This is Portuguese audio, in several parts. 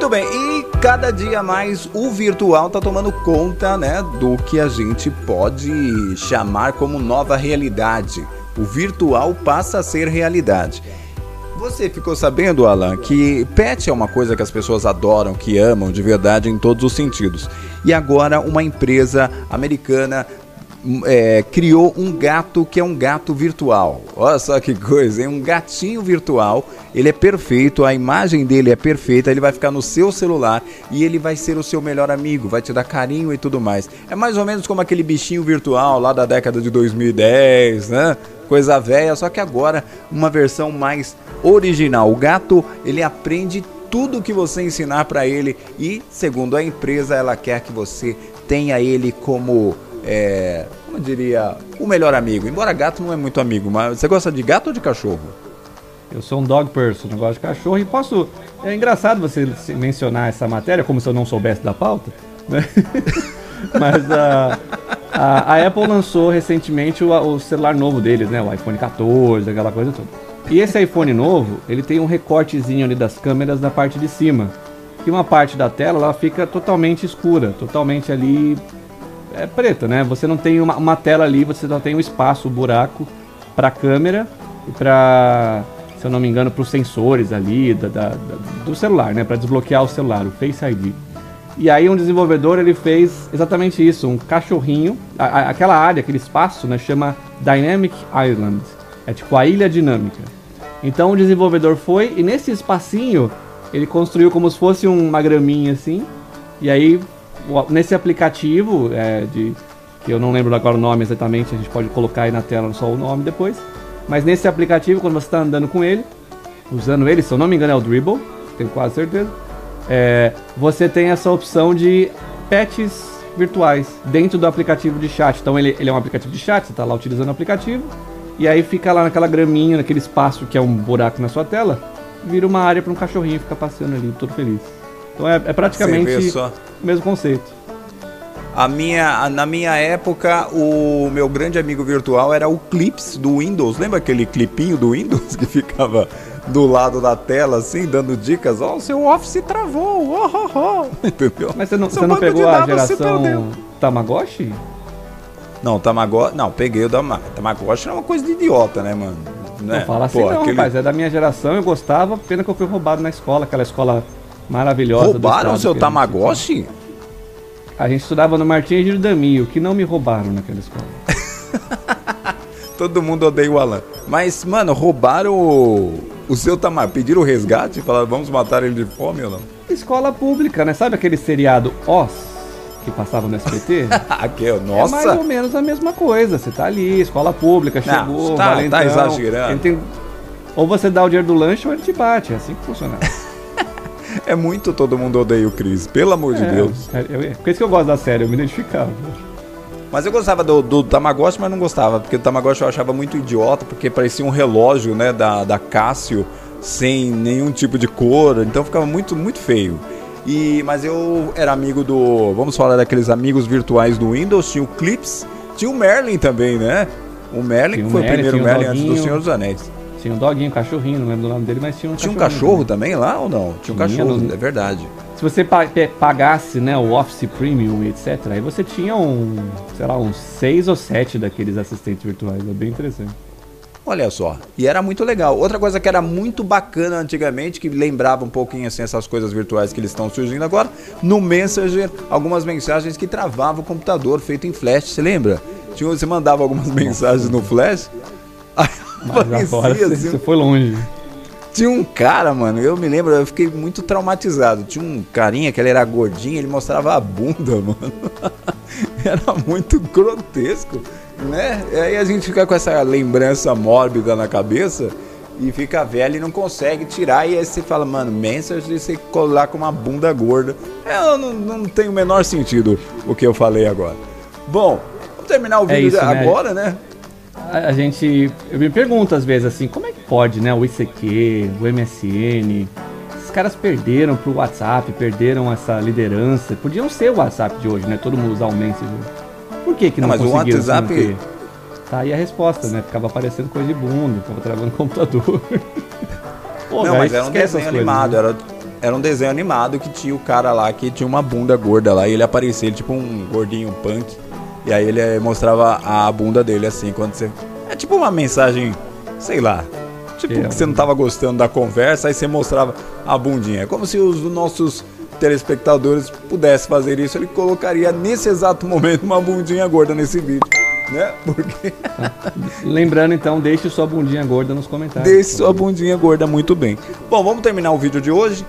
Muito bem, e cada dia mais o virtual está tomando conta, né, do que a gente pode chamar como nova realidade. O virtual passa a ser realidade. Você ficou sabendo, Alan, que pet é uma coisa que as pessoas adoram, que amam de verdade em todos os sentidos. E agora uma empresa americana é, criou um gato que é um gato virtual. Olha só que coisa, é um gatinho virtual. Ele é perfeito, a imagem dele é perfeita, ele vai ficar no seu celular e ele vai ser o seu melhor amigo, vai te dar carinho e tudo mais. É mais ou menos como aquele bichinho virtual lá da década de 2010, né? Coisa velha, só que agora uma versão mais original. O gato, ele aprende tudo que você ensinar para ele e, segundo a empresa, ela quer que você tenha ele como é, como eu diria, o melhor amigo. Embora gato não é muito amigo, mas você gosta de gato ou de cachorro? Eu sou um dog person, eu gosto de cachorro e posso. É engraçado você mencionar essa matéria, como se eu não soubesse da pauta, né? mas a, a, a, Apple lançou recentemente o, o, celular novo deles, né? O iPhone 14, aquela coisa toda. E esse iPhone novo, ele tem um recortezinho ali das câmeras na parte de cima. Que uma parte da tela ela fica totalmente escura, totalmente ali é preta, né? Você não tem uma, uma tela ali, você só tem um espaço, um buraco para câmera e para, se eu não me engano, para os sensores ali da, da, da, do celular, né? Para desbloquear o celular, o Face ID. E aí um desenvolvedor ele fez exatamente isso, um cachorrinho, a, a, aquela área, aquele espaço, né? Chama Dynamic Island, é tipo a ilha dinâmica. Então o desenvolvedor foi e nesse espacinho ele construiu como se fosse uma graminha assim, e aí nesse aplicativo, é, de, que eu não lembro agora o nome exatamente, a gente pode colocar aí na tela só o nome depois. Mas nesse aplicativo, quando você está andando com ele, usando ele, se eu não me engano é o Dribble, tenho quase certeza, é, você tem essa opção de pets virtuais dentro do aplicativo de chat. Então ele, ele é um aplicativo de chat, você está lá utilizando o aplicativo, e aí fica lá naquela graminha, naquele espaço que é um buraco na sua tela, vira uma área para um cachorrinho ficar passeando ali, todo feliz. Então é, é praticamente o mesmo conceito. A minha, na minha época, o meu grande amigo virtual era o Clips do Windows. Lembra aquele clipinho do Windows que ficava do lado da tela, assim, dando dicas? Ó, oh, o seu Office travou, oh, oh, oh. entendeu? Mas você não, você não pegou a geração Tamagotchi? Não, Tamagotchi, não, peguei o da Tamagotchi, era uma coisa de idiota, né, mano? Né? Não fala assim Pô, não, aquele... rapaz, é da minha geração, eu gostava, pena que eu fui roubado na escola, aquela escola maravilhosa. Roubaram o seu Tamagotchi? A gente estudava no Martins de Damio, que não me roubaram naquela escola. Todo mundo odeia o Alan. Mas, mano, roubaram o, o seu Tamagotchi. Pediram o resgate? Falaram, vamos matar ele de fome ou não? Escola pública, né? Sabe aquele seriado Oz? Que passava no SBT? Aqui, nossa! É mais ou menos a mesma coisa. Você tá ali, escola pública, chegou, não, tá, valentão. Tá exagerando. Tem... Ou você dá o dinheiro do lanche ou ele te bate. É assim que funciona. É muito todo mundo odeia o Chris, pelo amor de é, Deus. É, é, por isso que eu gosto da série, eu me identificava. Mas eu gostava do, do Tamagotchi, mas não gostava, porque o Tamagotchi eu achava muito idiota, porque parecia um relógio, né, da, da Casio, sem nenhum tipo de cor, então ficava muito, muito feio. E, mas eu era amigo do. Vamos falar daqueles amigos virtuais do Windows, tinha o Clips, tinha o Merlin também, né? O Merlin, que foi Merlin, o primeiro Merlin antes do Senhor dos Anéis. Tinha um doguinho, um cachorrinho, não lembro o nome dele, mas tinha um Tinha um cachorro também lá ou não? Tinha um cachorro, no... é verdade. Se você pagasse né, o Office Premium, etc., aí você tinha um, sei lá, uns seis ou sete daqueles assistentes virtuais. É bem interessante. Olha só, e era muito legal. Outra coisa que era muito bacana antigamente, que lembrava um pouquinho assim essas coisas virtuais que eles estão surgindo agora, no Messenger, algumas mensagens que travavam o computador feito em flash, você lembra? Tinha, você mandava algumas mensagens no flash, aí mas agora assim. você foi longe. Tinha um cara, mano, eu me lembro, eu fiquei muito traumatizado. Tinha um carinha que ele era gordinho, ele mostrava a bunda, mano. era muito grotesco, né? E aí a gente fica com essa lembrança mórbida na cabeça e fica velho e não consegue tirar. E aí você fala, mano, mensagem você colar com uma bunda gorda. É, não, não tem o menor sentido o que eu falei agora. Bom, vamos terminar o é vídeo é isso, agora, né? né? A gente. Eu me pergunto às vezes assim, como é que pode, né? O ICQ, o MSN. Esses caras perderam pro WhatsApp, perderam essa liderança. Podiam ser o WhatsApp de hoje, né? Todo mundo usar o Messenger. Por que que não, não mas conseguiram o WhatsApp... Manter? Tá aí a resposta, né? Ficava aparecendo coisa de bunda, ficava travando o computador. Pô, não, mas era um desenho animado, era, era um desenho animado que tinha o cara lá que tinha uma bunda gorda lá e ele aparecia tipo um gordinho punk. E aí ele mostrava a bunda dele assim, quando você. É tipo uma mensagem, sei lá. Tipo que você não tava gostando da conversa, aí você mostrava a bundinha. É como se os nossos telespectadores pudessem fazer isso, ele colocaria nesse exato momento uma bundinha gorda nesse vídeo. Né? Porque... Lembrando então, deixe sua bundinha gorda nos comentários. Deixe sua bundinha gorda muito bem. Bom, vamos terminar o vídeo de hoje.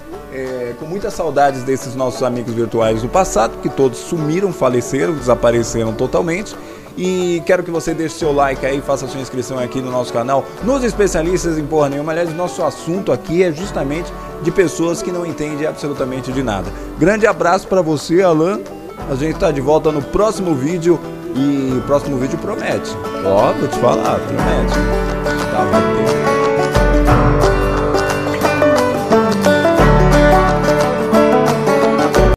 Muitas saudades desses nossos amigos virtuais do passado, que todos sumiram, faleceram, desapareceram totalmente. E quero que você deixe seu like aí, faça sua inscrição aqui no nosso canal, nos especialistas em porra nenhuma. Aliás, nosso assunto aqui é justamente de pessoas que não entendem absolutamente de nada. Grande abraço para você, Alan. A gente está de volta no próximo vídeo e o próximo vídeo promete. Ó, vou te falar, promete. Tá bom?